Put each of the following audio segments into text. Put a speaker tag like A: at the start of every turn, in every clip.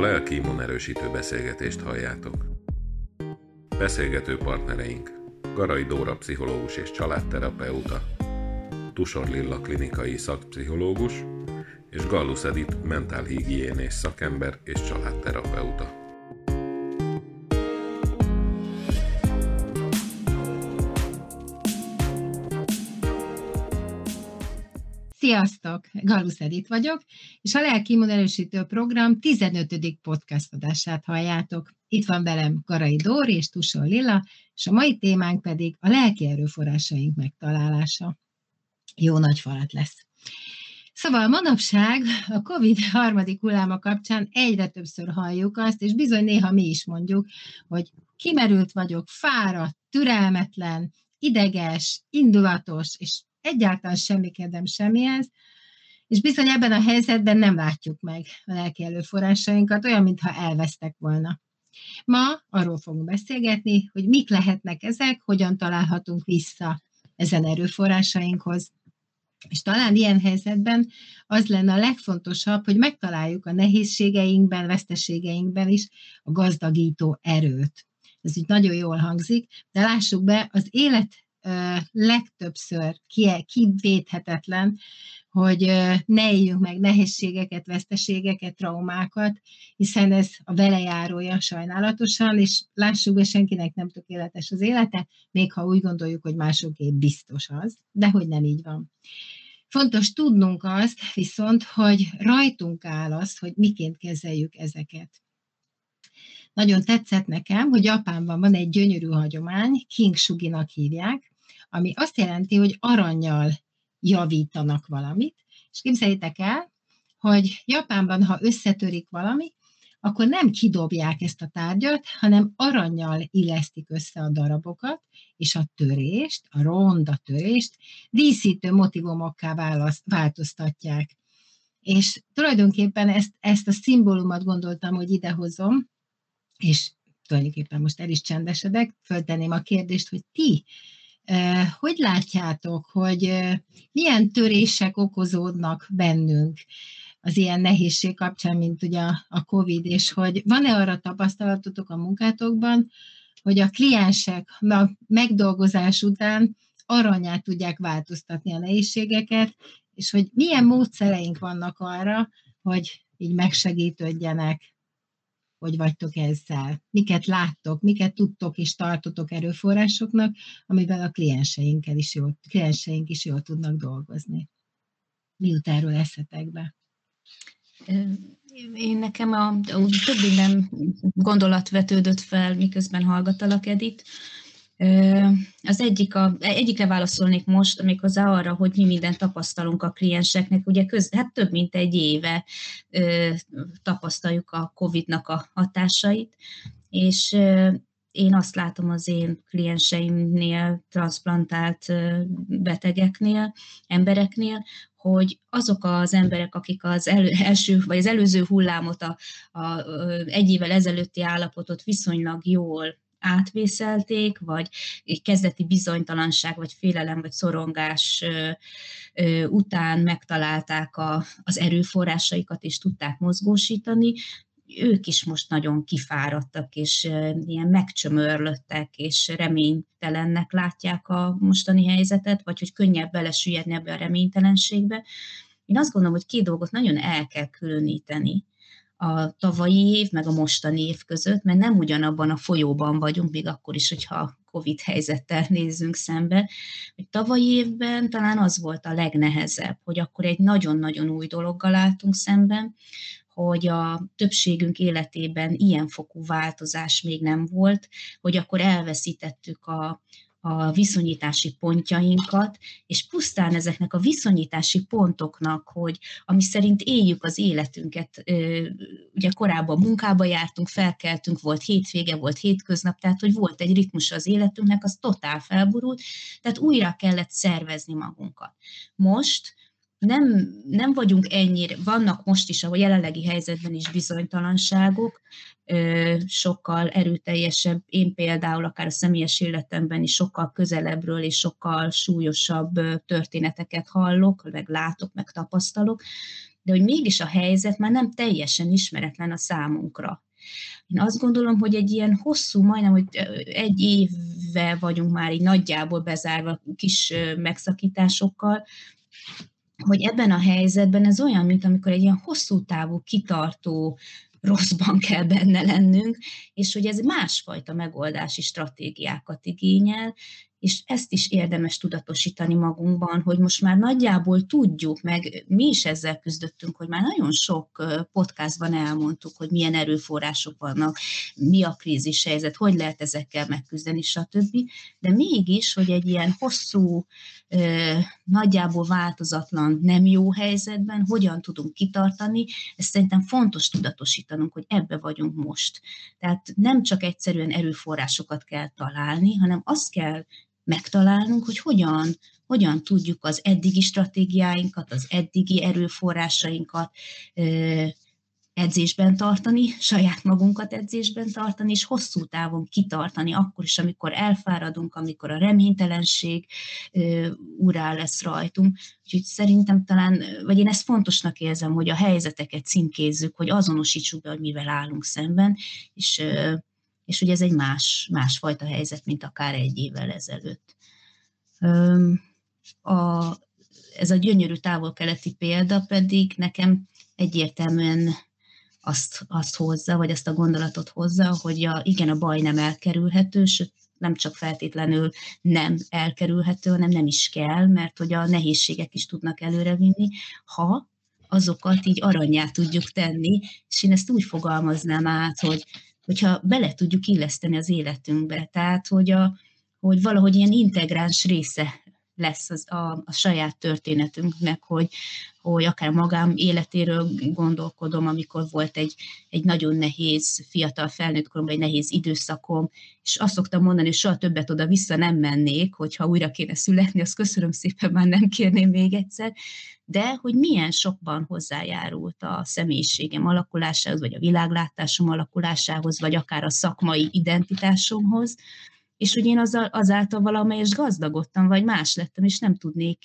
A: A lelki immunerősítő beszélgetést halljátok. Beszélgető partnereink Garai Dóra pszichológus és családterapeuta, Tusor Lilla klinikai szakpszichológus és Gallus Edith mentálhigiénés szakember és családterapeuta.
B: Sziasztok! Galusz Edith vagyok, és a Lelki Immunerősítő Program 15. podcast adását halljátok. Itt van velem Garai Dóri és Tusol Lilla, és a mai témánk pedig a lelki erőforrásaink megtalálása. Jó nagy falat lesz. Szóval manapság a COVID harmadik hulláma kapcsán egyre többször halljuk azt, és bizony néha mi is mondjuk, hogy kimerült vagyok, fáradt, türelmetlen, ideges, indulatos, és egyáltalán semmi kedvem semmihez, és bizony ebben a helyzetben nem látjuk meg a lelki előforrásainkat, olyan, mintha elvesztek volna. Ma arról fogunk beszélgetni, hogy mik lehetnek ezek, hogyan találhatunk vissza ezen erőforrásainkhoz. És talán ilyen helyzetben az lenne a legfontosabb, hogy megtaláljuk a nehézségeinkben, veszteségeinkben is a gazdagító erőt. Ez így nagyon jól hangzik, de lássuk be, az élet legtöbbször kivéthetetlen, hogy ne éljünk meg nehézségeket, veszteségeket, traumákat, hiszen ez a velejárója sajnálatosan, és lássuk be, senkinek nem tökéletes az élete, még ha úgy gondoljuk, hogy másoké biztos az, de hogy nem így van. Fontos tudnunk azt viszont, hogy rajtunk áll az, hogy miként kezeljük ezeket. Nagyon tetszett nekem, hogy Japánban van egy gyönyörű hagyomány, King Suginak hívják, ami azt jelenti, hogy aranyjal javítanak valamit, és képzeljétek el, hogy Japánban, ha összetörik valami, akkor nem kidobják ezt a tárgyat, hanem aranyjal illesztik össze a darabokat, és a törést, a ronda törést díszítő motivumokká változtatják. És tulajdonképpen ezt, ezt a szimbólumot gondoltam, hogy idehozom, és tulajdonképpen most el is csendesedek, föltenném a kérdést, hogy ti hogy látjátok, hogy milyen törések okozódnak bennünk az ilyen nehézség kapcsán, mint ugye a COVID, és hogy van-e arra tapasztalatotok a munkátokban, hogy a kliensek a megdolgozás után aranyát tudják változtatni a nehézségeket, és hogy milyen módszereink vannak arra, hogy így megsegítődjenek hogy vagytok ezzel? Miket láttok, miket tudtok és tartotok erőforrásoknak, amivel a klienseinkkel is jól, klienseink is jól tudnak dolgozni? Miután erről eszetek be?
C: Én nekem a, több minden gondolat vetődött fel, miközben hallgatalak Edit. Az egyik a, egyikre válaszolnék most, méghozzá arra, hogy mi mindent tapasztalunk a klienseknek. Ugye köz, hát több mint egy éve tapasztaljuk a COVID-nak a hatásait, és én azt látom az én klienseimnél, transplantált betegeknél, embereknél, hogy azok az emberek, akik az elő, első, vagy az előző hullámot, a, a, egy évvel ezelőtti állapotot viszonylag jól átvészelték, vagy kezdeti bizonytalanság, vagy félelem, vagy szorongás után megtalálták a, az erőforrásaikat, és tudták mozgósítani, ők is most nagyon kifáradtak, és ilyen megcsömörlöttek, és reménytelennek látják a mostani helyzetet, vagy hogy könnyebb belesüllyedni ebbe a reménytelenségbe. Én azt gondolom, hogy két dolgot nagyon el kell különíteni a tavalyi év, meg a mostani év között, mert nem ugyanabban a folyóban vagyunk, még akkor is, hogyha COVID helyzettel nézzünk szembe, hogy tavalyi évben talán az volt a legnehezebb, hogy akkor egy nagyon-nagyon új dologgal álltunk szemben, hogy a többségünk életében ilyen fokú változás még nem volt, hogy akkor elveszítettük a, a viszonyítási pontjainkat, és pusztán ezeknek a viszonyítási pontoknak, hogy ami szerint éljük az életünket, ugye korábban munkába jártunk, felkeltünk, volt hétvége, volt hétköznap, tehát hogy volt egy ritmus az életünknek, az totál felborult, tehát újra kellett szervezni magunkat. Most nem, nem vagyunk ennyire, vannak most is a jelenlegi helyzetben is bizonytalanságok, sokkal erőteljesebb, én például akár a személyes életemben is sokkal közelebbről és sokkal súlyosabb történeteket hallok, meg látok, meg tapasztalok, de hogy mégis a helyzet már nem teljesen ismeretlen a számunkra. Én azt gondolom, hogy egy ilyen hosszú, majdnem, hogy egy évvel vagyunk már így nagyjából bezárva kis megszakításokkal, hogy ebben a helyzetben ez olyan, mint amikor egy ilyen hosszú távú, kitartó, rosszban kell benne lennünk, és hogy ez másfajta megoldási stratégiákat igényel, és ezt is érdemes tudatosítani magunkban, hogy most már nagyjából tudjuk, meg mi is ezzel küzdöttünk, hogy már nagyon sok podcastban elmondtuk, hogy milyen erőforrások vannak, mi a krízis helyzet, hogy lehet ezekkel megküzdeni, stb. De mégis, hogy egy ilyen hosszú, nagyjából változatlan, nem jó helyzetben hogyan tudunk kitartani, ezt szerintem fontos tudatosítanunk, hogy ebbe vagyunk most. Tehát nem csak egyszerűen erőforrásokat kell találni, hanem azt kell megtalálnunk, hogy hogyan, hogyan tudjuk az eddigi stratégiáinkat, az eddigi erőforrásainkat edzésben tartani, saját magunkat edzésben tartani, és hosszú távon kitartani, akkor is, amikor elfáradunk, amikor a reménytelenség urá lesz rajtunk. Úgyhogy szerintem talán, vagy én ezt fontosnak érzem, hogy a helyzeteket címkézzük, hogy azonosítsuk be, hogy mivel állunk szemben, és és hogy ez egy más, másfajta helyzet, mint akár egy évvel ezelőtt. A, ez a gyönyörű távol-keleti példa pedig nekem egyértelműen azt, azt hozza, vagy ezt a gondolatot hozza, hogy a, igen, a baj nem elkerülhető, sőt, nem csak feltétlenül nem elkerülhető, hanem nem is kell, mert hogy a nehézségek is tudnak előrevinni, ha azokat így aranyá tudjuk tenni, és én ezt úgy fogalmaznám át, hogy hogyha bele tudjuk illeszteni az életünkbe. Tehát, hogy, a, hogy valahogy ilyen integráns része lesz az, a, a saját történetünknek, hogy, hogy akár magám életéről gondolkodom, amikor volt egy, egy nagyon nehéz, fiatal felnőtt koromban egy nehéz időszakom, és azt szoktam mondani, hogy soha többet oda-vissza nem mennék, hogyha újra kéne születni, azt köszönöm szépen, már nem kérném még egyszer, de hogy milyen sokban hozzájárult a személyiségem alakulásához, vagy a világlátásom alakulásához, vagy akár a szakmai identitásomhoz, és hogy én azáltal valamelyest gazdagodtam, vagy más lettem, és nem tudnék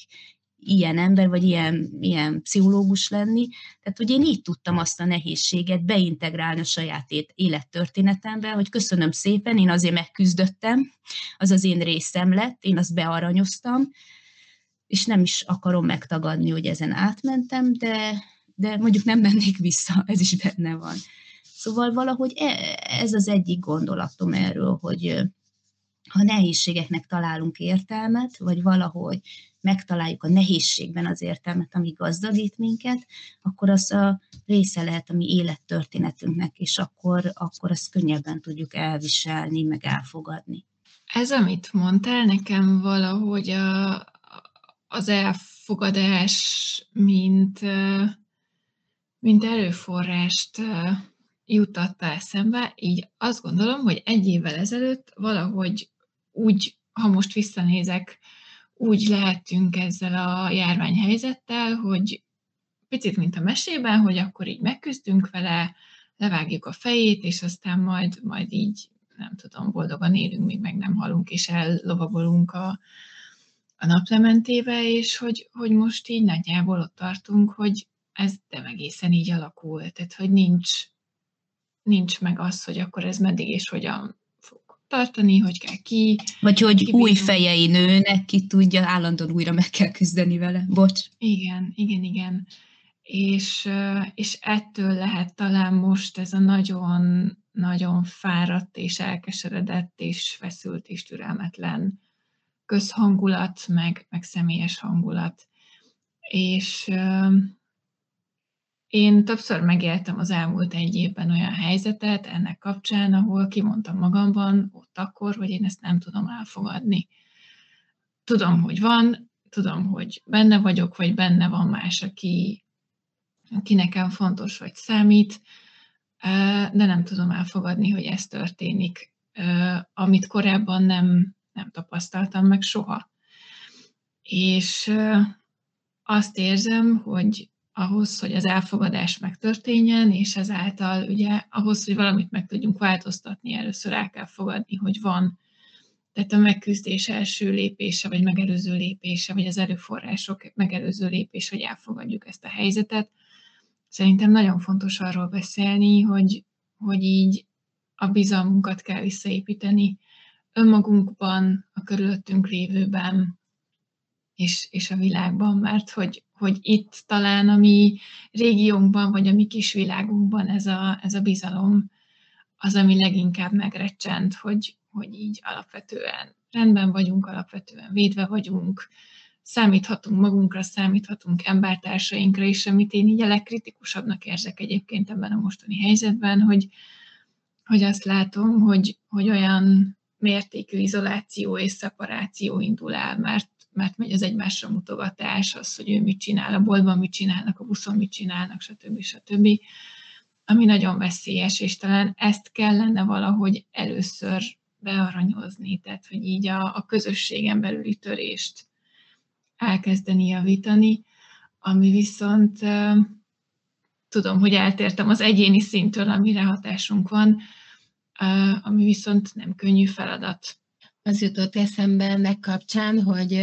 C: ilyen ember, vagy ilyen, ilyen pszichológus lenni. Tehát, hogy én így tudtam azt a nehézséget beintegrálni a saját élettörténetembe, hogy köszönöm szépen, én azért megküzdöttem, az az én részem lett, én azt bearanyoztam, és nem is akarom megtagadni, hogy ezen átmentem, de, de mondjuk nem mennék vissza, ez is benne van. Szóval valahogy e, ez az egyik gondolatom erről, hogy ha nehézségeknek találunk értelmet, vagy valahogy megtaláljuk a nehézségben az értelmet, ami gazdagít minket, akkor az a része lehet a mi élettörténetünknek, és akkor, akkor azt könnyebben tudjuk elviselni, meg elfogadni.
D: Ez, amit mondtál, nekem valahogy a, az elfogadás, mint, mint erőforrást jutatta eszembe, így azt gondolom, hogy egy évvel ezelőtt valahogy úgy, ha most visszanézek, úgy lehetünk ezzel a járványhelyzettel, hogy picit, mint a mesében, hogy akkor így megküzdünk vele, levágjuk a fejét, és aztán majd, majd így, nem tudom, boldogan élünk, még meg nem halunk, és ellovagolunk a, a naplementébe, és hogy, hogy most így nagyjából ott tartunk, hogy ez nem egészen így alakul, tehát hogy nincs, nincs meg az, hogy akkor ez meddig és hogyan tartani, hogy kell ki.
C: Vagy hogy kibírni. új fejei nőnek, ki tudja, állandóan újra meg kell küzdeni vele. Bocs.
D: Igen, igen, igen. És, és ettől lehet talán most ez a nagyon, nagyon fáradt és elkeseredett és feszült és türelmetlen közhangulat, meg, meg személyes hangulat. És én többször megéltem az elmúlt egy évben olyan helyzetet ennek kapcsán, ahol kimondtam magamban ott akkor, hogy én ezt nem tudom elfogadni. Tudom, hogy van, tudom, hogy benne vagyok, vagy benne van más, aki, aki nekem fontos vagy számít, de nem tudom elfogadni, hogy ez történik, amit korábban nem, nem tapasztaltam meg soha. És azt érzem, hogy ahhoz, hogy az elfogadás megtörténjen, és ezáltal ugye ahhoz, hogy valamit meg tudjunk változtatni, először el kell fogadni, hogy van. Tehát a megküzdés első lépése, vagy megelőző lépése, vagy az erőforrások megelőző lépés, hogy elfogadjuk ezt a helyzetet, szerintem nagyon fontos arról beszélni, hogy, hogy így a bizalmunkat kell visszaépíteni önmagunkban, a körülöttünk lévőben, és, és a világban, mert hogy, hogy itt talán a mi régiónkban, vagy a mi kis világunkban ez a, ez a bizalom az, ami leginkább megrecsent, hogy, hogy így alapvetően rendben vagyunk, alapvetően védve vagyunk, számíthatunk magunkra, számíthatunk embertársainkra, és amit én így a legkritikusabbnak érzek egyébként ebben a mostani helyzetben, hogy, hogy azt látom, hogy, hogy olyan mértékű izoláció és szeparáció indul el, mert, mert megy az egymásra mutogatás, az, hogy ő mit csinál a boltban, mit csinálnak, a buszon mit csinálnak, stb. stb. Ami nagyon veszélyes, és talán ezt kellene valahogy először bearanyozni, tehát hogy így a, a közösségen belüli törést elkezdeni javítani, ami viszont tudom, hogy eltértem az egyéni szintől, amire hatásunk van, ami viszont nem könnyű feladat.
B: Az jutott eszembe ennek kapcsán, hogy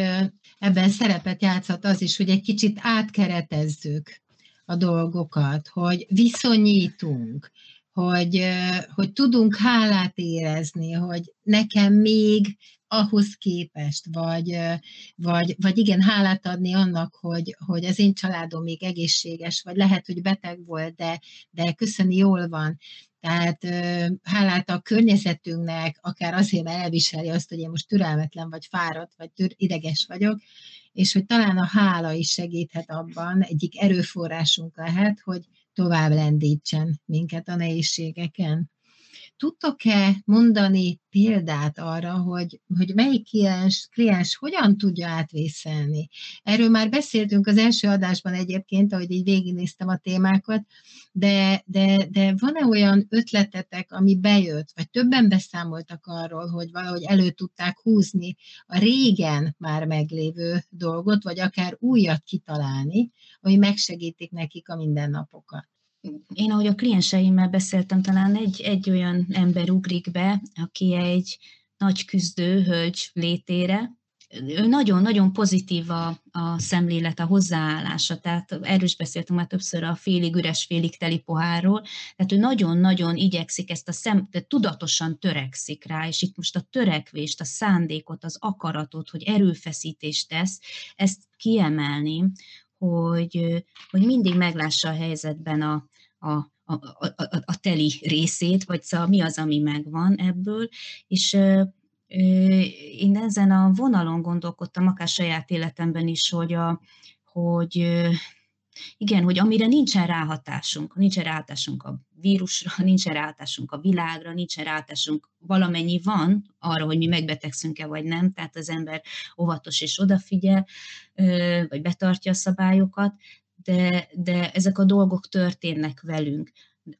B: ebben szerepet játszhat az is, hogy egy kicsit átkeretezzük a dolgokat, hogy viszonyítunk, hogy, hogy tudunk hálát érezni, hogy nekem még ahhoz képest, vagy, vagy, vagy igen, hálát adni annak, hogy, hogy az én családom még egészséges, vagy lehet, hogy beteg volt, de, de köszöni jól van. Tehát hálát a környezetünknek, akár azért, mert elviseli azt, hogy én most türelmetlen, vagy fáradt, vagy tür, ideges vagyok, és hogy talán a hála is segíthet abban, egyik erőforrásunk lehet, hogy tovább lendítsen minket a nehézségeken. Tudtok-e mondani példát arra, hogy, hogy melyik kliens, kliens hogyan tudja átvészelni? Erről már beszéltünk az első adásban egyébként, ahogy így végignéztem a témákat, de, de, de van-e olyan ötletetek, ami bejött, vagy többen beszámoltak arról, hogy valahogy elő tudták húzni a régen már meglévő dolgot, vagy akár újat kitalálni, ami megsegítik nekik a mindennapokat?
C: Én ahogy a klienseimmel beszéltem, talán egy, egy olyan ember ugrik be, aki egy nagy küzdő hölgy létére, ő nagyon-nagyon pozitív a, a szemlélet, a hozzáállása, tehát erről is beszéltünk már többször a félig üres, félig teli pohárról, tehát ő nagyon-nagyon igyekszik ezt a szem, de tudatosan törekszik rá, és itt most a törekvést, a szándékot, az akaratot, hogy erőfeszítést tesz, ezt kiemelni, hogy, hogy mindig meglássa a helyzetben a, a, a, a, a teli részét, vagy szóval mi az, ami megvan ebből, és én ezen a vonalon gondolkodtam, akár saját életemben is, hogy, a, hogy igen, hogy amire nincsen ráhatásunk, nincsen ráhatásunk a vírusra, nincsen ráhatásunk a világra, nincsen ráhatásunk, valamennyi van arra, hogy mi megbetegszünk-e vagy nem, tehát az ember óvatos és odafigyel, vagy betartja a szabályokat, de, de ezek a dolgok történnek velünk.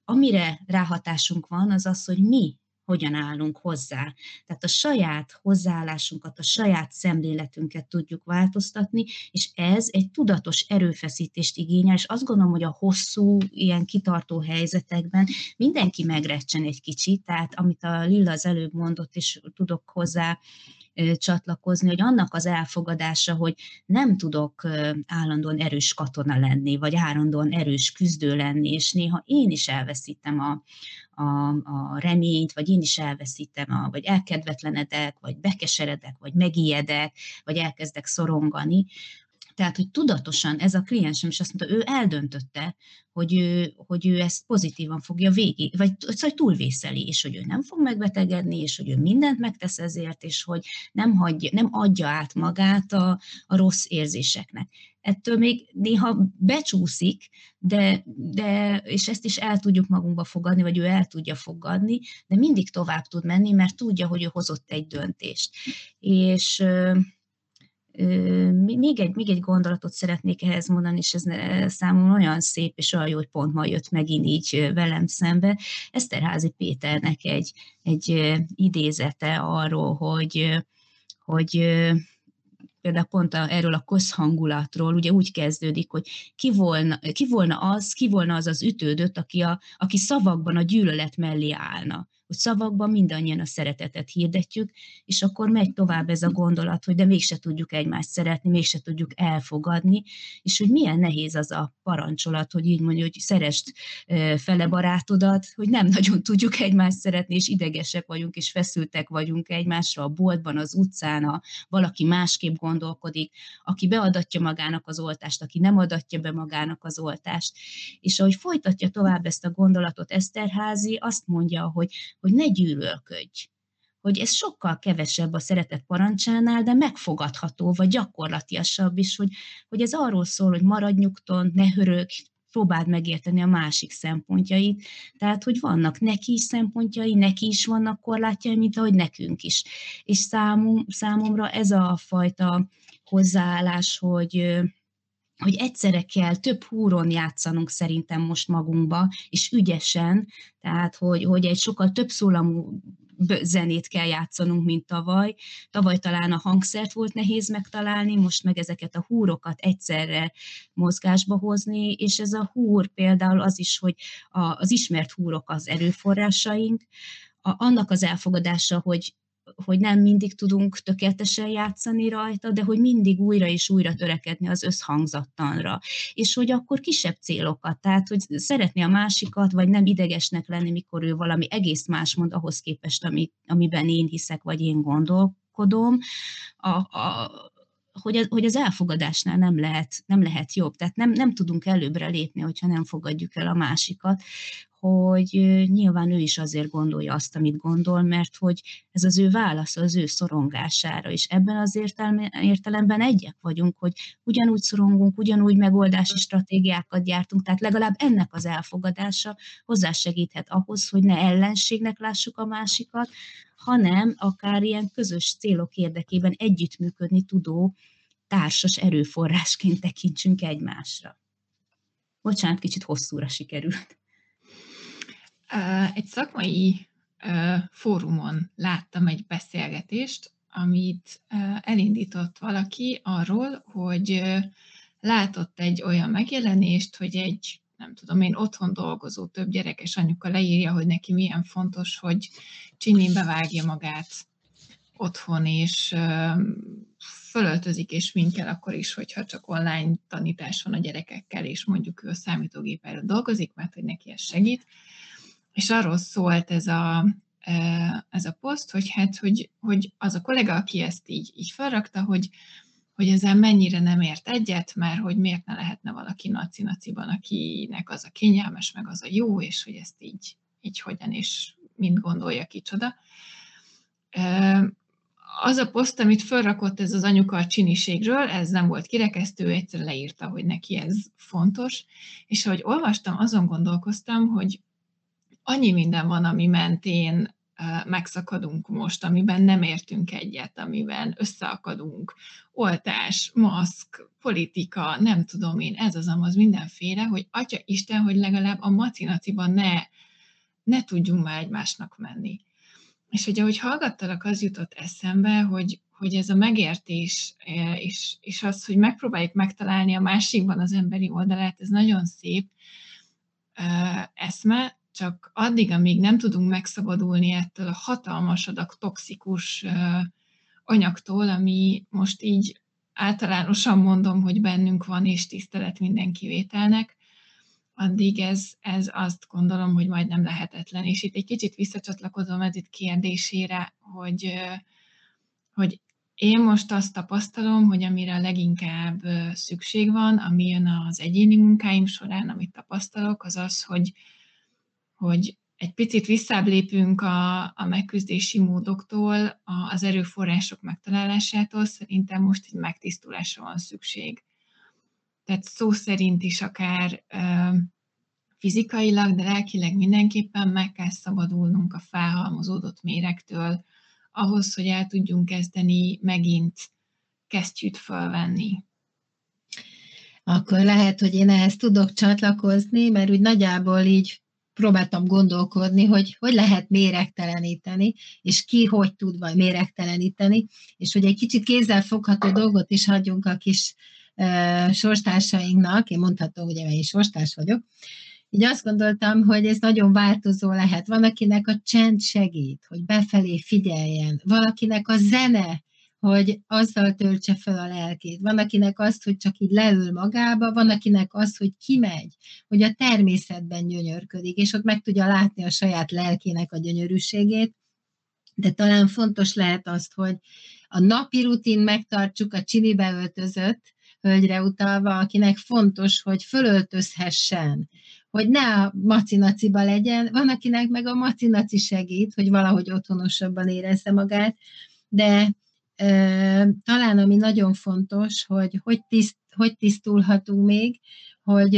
C: Amire ráhatásunk van, az az, hogy mi hogyan állunk hozzá. Tehát a saját hozzáállásunkat, a saját szemléletünket tudjuk változtatni, és ez egy tudatos erőfeszítést igényel, és azt gondolom, hogy a hosszú, ilyen kitartó helyzetekben mindenki megrecsen egy kicsit, tehát amit a Lilla az előbb mondott, és tudok hozzá csatlakozni, hogy annak az elfogadása, hogy nem tudok állandóan erős katona lenni, vagy állandóan erős küzdő lenni, és néha én is elveszítem a, a, a reményt, vagy én is elveszítem, a, vagy elkedvetlenedek, vagy bekeseredek, vagy megijedek, vagy elkezdek szorongani, tehát, hogy tudatosan ez a kliensem is azt mondta, ő eldöntötte, hogy ő, hogy ő ezt pozitívan fogja végig, vagy szóval túlvészeli, és hogy ő nem fog megbetegedni, és hogy ő mindent megtesz ezért, és hogy nem, hagyja, nem adja át magát a, a rossz érzéseknek. Ettől még néha becsúszik, de, de, és ezt is el tudjuk magunkba fogadni, vagy ő el tudja fogadni, de mindig tovább tud menni, mert tudja, hogy ő hozott egy döntést. És még egy, még egy gondolatot szeretnék ehhez mondani, és ez számomra olyan szép, és olyan jó, hogy pont ma jött megint így velem szembe. Eszterházi Péternek egy, egy idézete arról, hogy, hogy például pont a, erről a közhangulatról, ugye úgy kezdődik, hogy ki volna, ki volna az, ki volna az az ütődött, aki, a, aki szavakban a gyűlölet mellé állna hogy szavakban mindannyian a szeretetet hirdetjük, és akkor megy tovább ez a gondolat, hogy de mégse tudjuk egymást szeretni, mégse tudjuk elfogadni, és hogy milyen nehéz az a parancsolat, hogy így mondja, hogy szerest fele barátodat, hogy nem nagyon tudjuk egymást szeretni, és idegesek vagyunk, és feszültek vagyunk egymásra a boltban, az utcán, a, valaki másképp gondolkodik, aki beadatja magának az oltást, aki nem adatja be magának az oltást. És ahogy folytatja tovább ezt a gondolatot Eszterházi, azt mondja, hogy, hogy ne gyűlölködj, hogy ez sokkal kevesebb a szeretet parancsánál, de megfogadható, vagy gyakorlatiasabb is, hogy, hogy ez arról szól, hogy maradj nyugton, ne hörög, próbáld megérteni a másik szempontjait, tehát, hogy vannak neki is szempontjai, neki is vannak korlátjai, mint ahogy nekünk is. És számom, számomra ez a fajta hozzáállás, hogy, hogy egyszerre kell több húron játszanunk szerintem most magunkba, és ügyesen, tehát hogy, hogy egy sokkal több szólamú zenét kell játszanunk, mint tavaly. Tavaly talán a hangszert volt nehéz megtalálni, most meg ezeket a húrokat egyszerre mozgásba hozni, és ez a húr például az is, hogy az ismert húrok az erőforrásaink, a, annak az elfogadása, hogy hogy nem mindig tudunk tökéletesen játszani rajta, de hogy mindig újra és újra törekedni az összhangzattanra. És hogy akkor kisebb célokat, tehát hogy szeretni a másikat, vagy nem idegesnek lenni, mikor ő valami egész más mond ahhoz képest, ami, amiben én hiszek, vagy én gondolkodom. A, a, hogy, az, hogy az elfogadásnál nem lehet, nem lehet jobb. Tehát nem, nem tudunk előbbre lépni, hogyha nem fogadjuk el a másikat hogy nyilván ő is azért gondolja azt, amit gondol, mert hogy ez az ő válasz az ő szorongására, és ebben az értelemben egyek vagyunk, hogy ugyanúgy szorongunk, ugyanúgy megoldási stratégiákat gyártunk, tehát legalább ennek az elfogadása hozzásegíthet ahhoz, hogy ne ellenségnek lássuk a másikat, hanem akár ilyen közös célok érdekében együttműködni tudó társas erőforrásként tekintsünk egymásra. Bocsánat, kicsit hosszúra sikerült.
D: Egy szakmai fórumon láttam egy beszélgetést, amit elindított valaki arról, hogy látott egy olyan megjelenést, hogy egy, nem tudom én, otthon dolgozó több gyerekes anyuka leírja, hogy neki milyen fontos, hogy csininbe vágja magát otthon, és fölöltözik és minkel akkor is, hogyha csak online tanítás van a gyerekekkel, és mondjuk ő a számítógép előtt dolgozik, mert hogy neki ez segít és arról szólt ez a, e, ez a poszt, hogy hát, hogy, hogy az a kollega, aki ezt így, így felrakta, hogy, hogy ezzel mennyire nem ért egyet, mert hogy miért ne lehetne valaki naci-naciban, akinek az a kényelmes, meg az a jó, és hogy ezt így, így hogyan és mind gondolja kicsoda. E, az a poszt, amit felrakott ez az anyuka a csiniségről, ez nem volt kirekesztő, egyszer leírta, hogy neki ez fontos, és ahogy olvastam, azon gondolkoztam, hogy annyi minden van, ami mentén megszakadunk most, amiben nem értünk egyet, amiben összeakadunk, oltás, maszk, politika, nem tudom én, ez az amaz mindenféle, hogy Atya Isten, hogy legalább a macinaciban ne, ne tudjunk már egymásnak menni. És hogy ahogy hallgattalak, az jutott eszembe, hogy, hogy ez a megértés, és, és az, hogy megpróbáljuk megtalálni a másikban az emberi oldalát, ez nagyon szép eszme, csak addig, amíg nem tudunk megszabadulni ettől a hatalmas adag toxikus anyagtól, ami most így általánosan mondom, hogy bennünk van, és tisztelet minden kivételnek, addig ez, ez azt gondolom, hogy majd nem lehetetlen. És itt egy kicsit visszacsatlakozom ez itt kérdésére, hogy, hogy én most azt tapasztalom, hogy amire leginkább szükség van, ami jön az egyéni munkáim során, amit tapasztalok, az az, hogy, hogy egy picit visszább lépünk a, a megküzdési módoktól, a, az erőforrások megtalálásától, szerintem most egy megtisztulásra van szükség. Tehát szó szerint is akár ö, fizikailag, de lelkileg mindenképpen meg kell szabadulnunk a felhalmozódott mérektől, ahhoz, hogy el tudjunk kezdeni megint kesztyűt fölvenni.
B: Akkor lehet, hogy én ehhez tudok csatlakozni, mert úgy nagyjából így próbáltam gondolkodni, hogy hogy lehet méregteleníteni, és ki hogy tud vagy méregteleníteni, és hogy egy kicsit kézzelfogható dolgot is hagyjunk a kis uh, sorstársainknak, én mondhatom, hogy én is sorstárs vagyok, így azt gondoltam, hogy ez nagyon változó lehet. Van, akinek a csend segít, hogy befelé figyeljen. Valakinek a zene, hogy azzal töltse fel a lelkét. Van, akinek azt, hogy csak így leül magába, van, akinek azt, hogy kimegy, hogy a természetben gyönyörködik, és ott meg tudja látni a saját lelkének a gyönyörűségét, de talán fontos lehet azt, hogy a napi rutin megtartsuk a csinibe öltözött, hölgyre utalva, akinek fontos, hogy fölöltözhessen, hogy ne a macinaciba legyen, van, akinek meg a macinaci segít, hogy valahogy otthonosabban érezze magát, de talán ami nagyon fontos, hogy hogy, tiszt, hogy tisztulhatunk még, hogy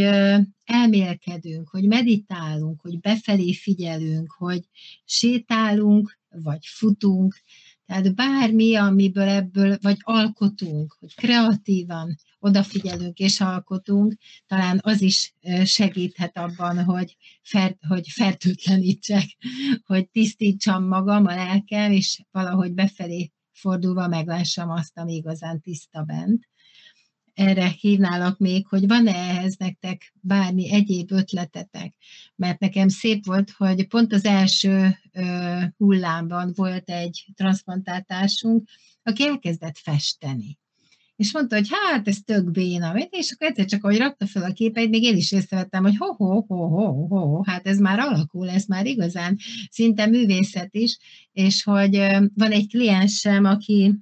B: elmélkedünk, hogy meditálunk, hogy befelé figyelünk, hogy sétálunk, vagy futunk, tehát bármi, amiből ebből, vagy alkotunk, hogy kreatívan odafigyelünk és alkotunk, talán az is segíthet abban, hogy, fer, hogy fertőtlenítsek, hogy tisztítsam magam, a lelkem, és valahogy befelé fordulva meglássam azt, ami igazán tiszta bent erre hívnálak még, hogy van-e ehhez nektek bármi egyéb ötletetek, mert nekem szép volt, hogy pont az első hullámban volt egy transzplantáltásunk, aki elkezdett festeni. És mondta, hogy hát ez tök béna, és akkor egyszer csak, ahogy rakta fel a képeit, még én is észrevettem, hogy ho, ho, ho, ho, ho, hát ez már alakul, ez már igazán szinte művészet is, és hogy van egy kliensem, aki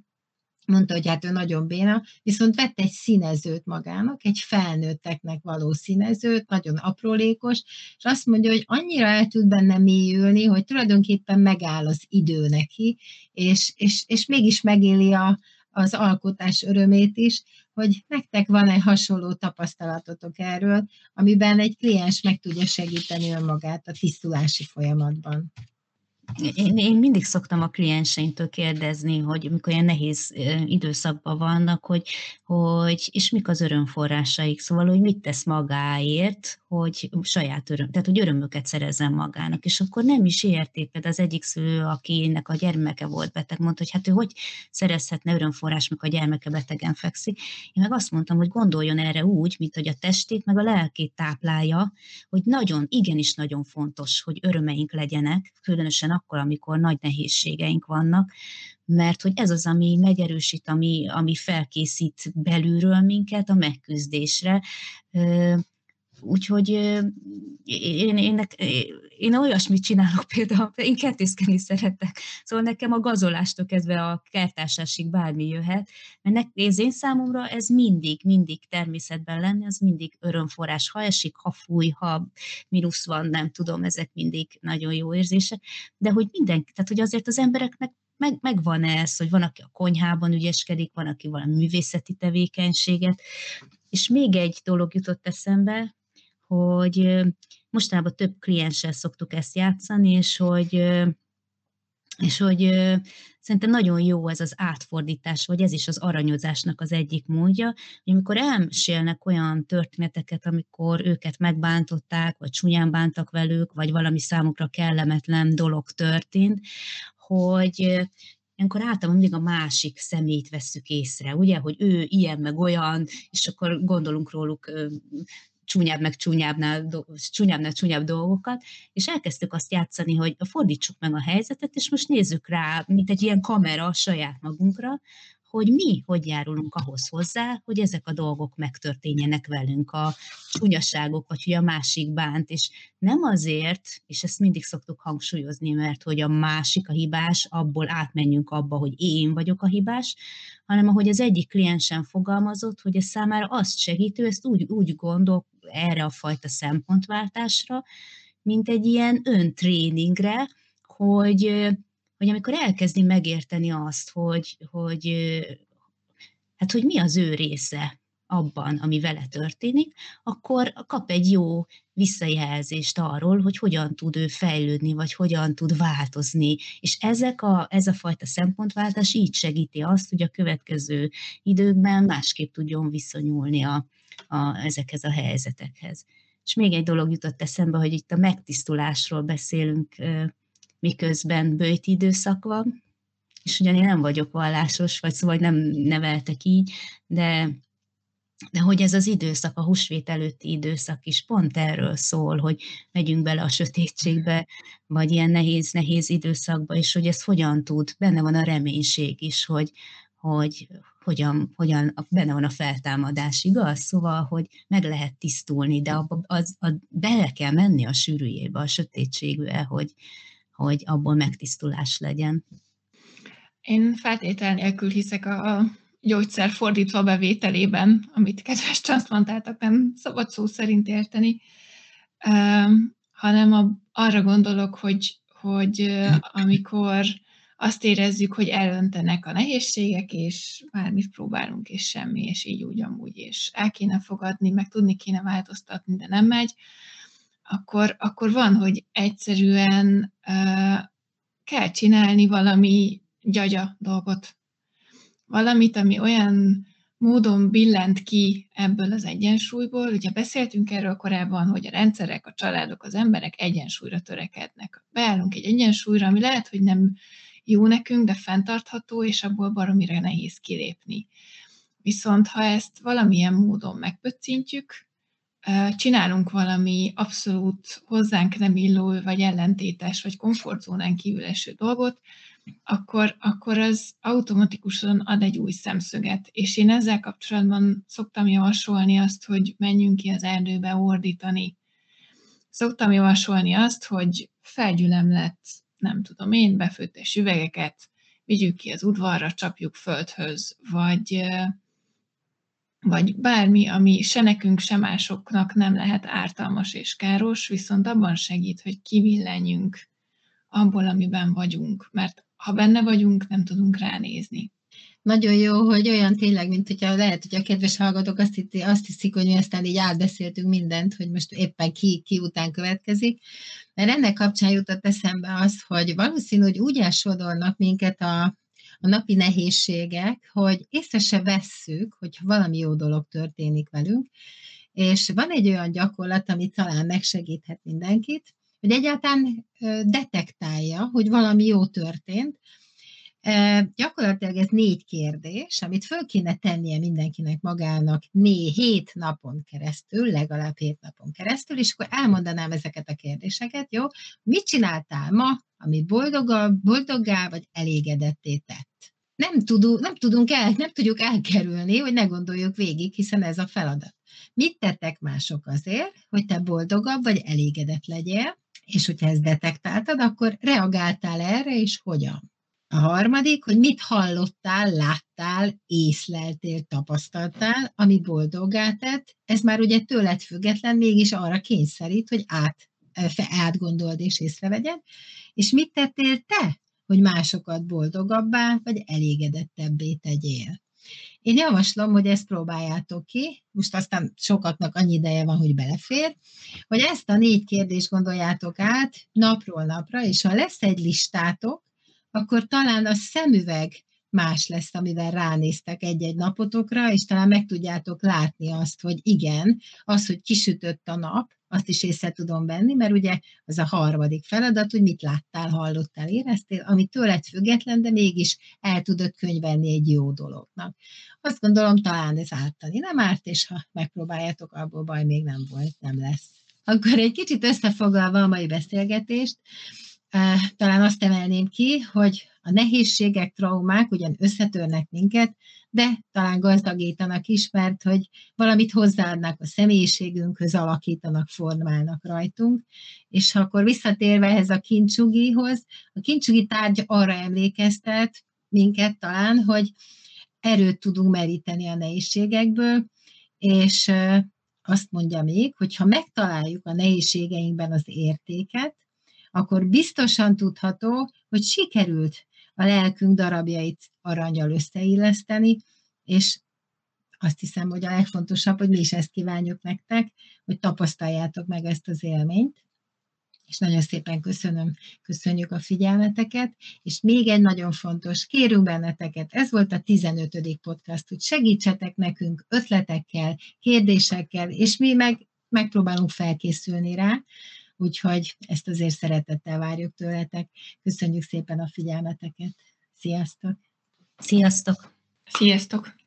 B: mondta, hogy hát ő nagyon béna, viszont vett egy színezőt magának, egy felnőtteknek való színezőt, nagyon aprólékos, és azt mondja, hogy annyira el tud benne mélyülni, hogy tulajdonképpen megáll az idő neki, és, és, és mégis megéli a, az alkotás örömét is, hogy nektek van-e hasonló tapasztalatotok erről, amiben egy kliens meg tudja segíteni önmagát a tisztulási folyamatban.
C: Én, én mindig szoktam a klienseimtől kérdezni, hogy mikor ilyen nehéz időszakban vannak, hogy, hogy és mik az örömforrásaik, szóval, hogy mit tesz magáért, hogy saját öröm, tehát hogy örömöket szerezzen magának, és akkor nem is például az egyik szülő, akinek a gyermeke volt beteg, mondta, hogy hát ő hogy szerezhetne örömforrás, mikor a gyermeke betegen fekszik. Én meg azt mondtam, hogy gondoljon erre úgy, mint hogy a testét, meg a lelkét táplálja, hogy nagyon, igenis nagyon fontos, hogy örömeink legyenek, különösen akkor, amikor nagy nehézségeink vannak, mert hogy ez az, ami megerősít, ami, ami felkészít belülről minket a megküzdésre. Úgyhogy én, én, én olyasmit csinálok például, én kertészkedni szeretek, szóval nekem a gazolástól kezdve a kertásásig bármi jöhet, mert ez én számomra ez mindig, mindig természetben lenni, az mindig örömforrás, ha esik, ha fúj, ha mínusz van, nem tudom, ezek mindig nagyon jó érzések, de hogy minden, tehát hogy azért az embereknek meg, megvan ez, hogy van, aki a konyhában ügyeskedik, van, aki valami művészeti tevékenységet, és még egy dolog jutott eszembe, hogy mostanában több klienssel szoktuk ezt játszani, és hogy, és hogy szerintem nagyon jó ez az átfordítás, vagy ez is az aranyozásnak az egyik módja, hogy amikor elmesélnek olyan történeteket, amikor őket megbántották, vagy csúnyán bántak velük, vagy valami számukra kellemetlen dolog történt, hogy ilyenkor általában mindig a másik szemét vesszük észre, ugye, hogy ő ilyen meg olyan, és akkor gondolunk róluk csúnyább meg csúnyábbnál, csúnyábbnál csúnyább dolgokat, és elkezdtük azt játszani, hogy fordítsuk meg a helyzetet, és most nézzük rá, mint egy ilyen kamera a saját magunkra, hogy mi hogy járulunk ahhoz hozzá, hogy ezek a dolgok megtörténjenek velünk, a csúnyaságok, vagy hogy a másik bánt, és nem azért, és ezt mindig szoktuk hangsúlyozni, mert hogy a másik a hibás, abból átmenjünk abba, hogy én vagyok a hibás, hanem ahogy az egyik kliensen fogalmazott, hogy ez számára azt segítő, ezt úgy, úgy gondol erre a fajta szempontváltásra, mint egy ilyen öntréningre, hogy hogy amikor elkezdi megérteni azt, hogy, hogy, hát, hogy mi az ő része abban, ami vele történik, akkor kap egy jó visszajelzést arról, hogy hogyan tud ő fejlődni, vagy hogyan tud változni. És ezek a, ez a fajta szempontváltás így segíti azt, hogy a következő időkben másképp tudjon viszonyulni a, a, ezekhez a helyzetekhez. És még egy dolog jutott eszembe, hogy itt a megtisztulásról beszélünk miközben bőjt időszak van, és ugyan én nem vagyok vallásos, vagy szóval nem neveltek így, de de hogy ez az időszak, a húsvét előtti időszak is pont erről szól, hogy megyünk bele a sötétségbe, vagy ilyen nehéz-nehéz időszakba, és hogy ez hogyan tud, benne van a reménység is, hogy, hogy hogyan, hogyan benne van a feltámadás, igaz? Szóval, hogy meg lehet tisztulni, de abba, az, a, bele kell menni a sűrűjébe, a sötétségbe, hogy, hogy abból megtisztulás legyen.
D: Én feltétel nélkül hiszek a gyógyszer fordítva bevételében, amit kedves transzplantáltak nem szabad szó szerint érteni, hanem a, arra gondolok, hogy, hogy amikor azt érezzük, hogy elöntenek a nehézségek, és bármit próbálunk, és semmi, és így úgy amúgy, és el kéne fogadni, meg tudni kéne változtatni, de nem megy, akkor, akkor van, hogy egyszerűen kell csinálni valami gyagya dolgot. Valamit, ami olyan módon billent ki ebből az egyensúlyból. Ugye beszéltünk erről korábban, hogy a rendszerek, a családok, az emberek egyensúlyra törekednek. Beállunk egy egyensúlyra, ami lehet, hogy nem jó nekünk, de fenntartható, és abból baromira nehéz kilépni. Viszont ha ezt valamilyen módon megpöccintjük, csinálunk valami abszolút hozzánk nem illó, vagy ellentétes, vagy komfortzónán kívül eső dolgot, akkor, akkor az automatikusan ad egy új szemszöget. És én ezzel kapcsolatban szoktam javasolni azt, hogy menjünk ki az erdőbe ordítani. Szoktam javasolni azt, hogy felgyülemlett nem tudom én, befőttes üvegeket, vigyük ki az udvarra, csapjuk földhöz, vagy, vagy bármi, ami se nekünk, se másoknak nem lehet ártalmas és káros, viszont abban segít, hogy kivillenjünk abból, amiben vagyunk, mert ha benne vagyunk, nem tudunk ránézni
B: nagyon jó, hogy olyan tényleg, mint hogyha lehet, hogy a kedves hallgatók azt, hitti, azt hiszik, hogy mi aztán így átbeszéltünk mindent, hogy most éppen ki, ki után következik. Mert ennek kapcsán jutott eszembe az, hogy valószínű, hogy úgy elsodornak minket a, a napi nehézségek, hogy észre se vesszük, hogy valami jó dolog történik velünk, és van egy olyan gyakorlat, ami talán megsegíthet mindenkit, hogy egyáltalán detektálja, hogy valami jó történt, Gyakorlatilag ez négy kérdés, amit föl kéne tennie mindenkinek magának né, hét napon keresztül, legalább hét napon keresztül, és akkor elmondanám ezeket a kérdéseket, jó? Mit csináltál ma, ami boldogabb, boldoggá vagy elégedetté tett? Nem, tudunk, nem, tudunk el, nem tudjuk elkerülni, hogy ne gondoljuk végig, hiszen ez a feladat. Mit tettek mások azért, hogy te boldogabb vagy elégedett legyél, és hogyha ezt detektáltad, akkor reagáltál erre, és hogyan? A harmadik, hogy mit hallottál, láttál, észleltél, tapasztaltál, ami boldoggá tett, ez már ugye tőled független, mégis arra kényszerít, hogy át, átgondold és észrevegyed, és mit tettél te, hogy másokat boldogabbá vagy elégedettebbé tegyél. Én javaslom, hogy ezt próbáljátok ki, most aztán sokaknak annyi ideje van, hogy belefér, hogy ezt a négy kérdést gondoljátok át napról napra, és ha lesz egy listátok, akkor talán a szemüveg más lesz, amivel ránéztek egy-egy napotokra, és talán meg tudjátok látni azt, hogy igen, az, hogy kisütött a nap, azt is észre tudom venni, mert ugye az a harmadik feladat, hogy mit láttál, hallottál, éreztél, ami tőled független, de mégis el tudod könyvelni egy jó dolognak. Azt gondolom, talán ez ártani nem árt, és ha megpróbáljátok, abból baj még nem volt, nem lesz. Akkor egy kicsit összefoglalva a mai beszélgetést, talán azt emelném ki, hogy a nehézségek, traumák ugyan összetörnek minket, de talán gazdagítanak is, mert hogy valamit hozzáadnak a személyiségünkhöz, alakítanak, formálnak rajtunk. És akkor visszatérve ehhez a kincsugihoz, a kincsugi tárgy arra emlékeztet minket talán, hogy erőt tudunk meríteni a nehézségekből, és azt mondja még, hogy ha megtaláljuk a nehézségeinkben az értéket, akkor biztosan tudható, hogy sikerült a lelkünk darabjait aranyal összeilleszteni, és azt hiszem, hogy a legfontosabb, hogy mi is ezt kívánjuk nektek, hogy tapasztaljátok meg ezt az élményt, és nagyon szépen köszönöm, köszönjük a figyelmeteket, és még egy nagyon fontos, kérünk benneteket, ez volt a 15. podcast, hogy segítsetek nekünk ötletekkel, kérdésekkel, és mi meg megpróbálunk felkészülni rá, úgyhogy ezt azért szeretettel várjuk tőletek. Köszönjük szépen a figyelmeteket. Sziasztok!
C: Sziasztok!
D: Sziasztok!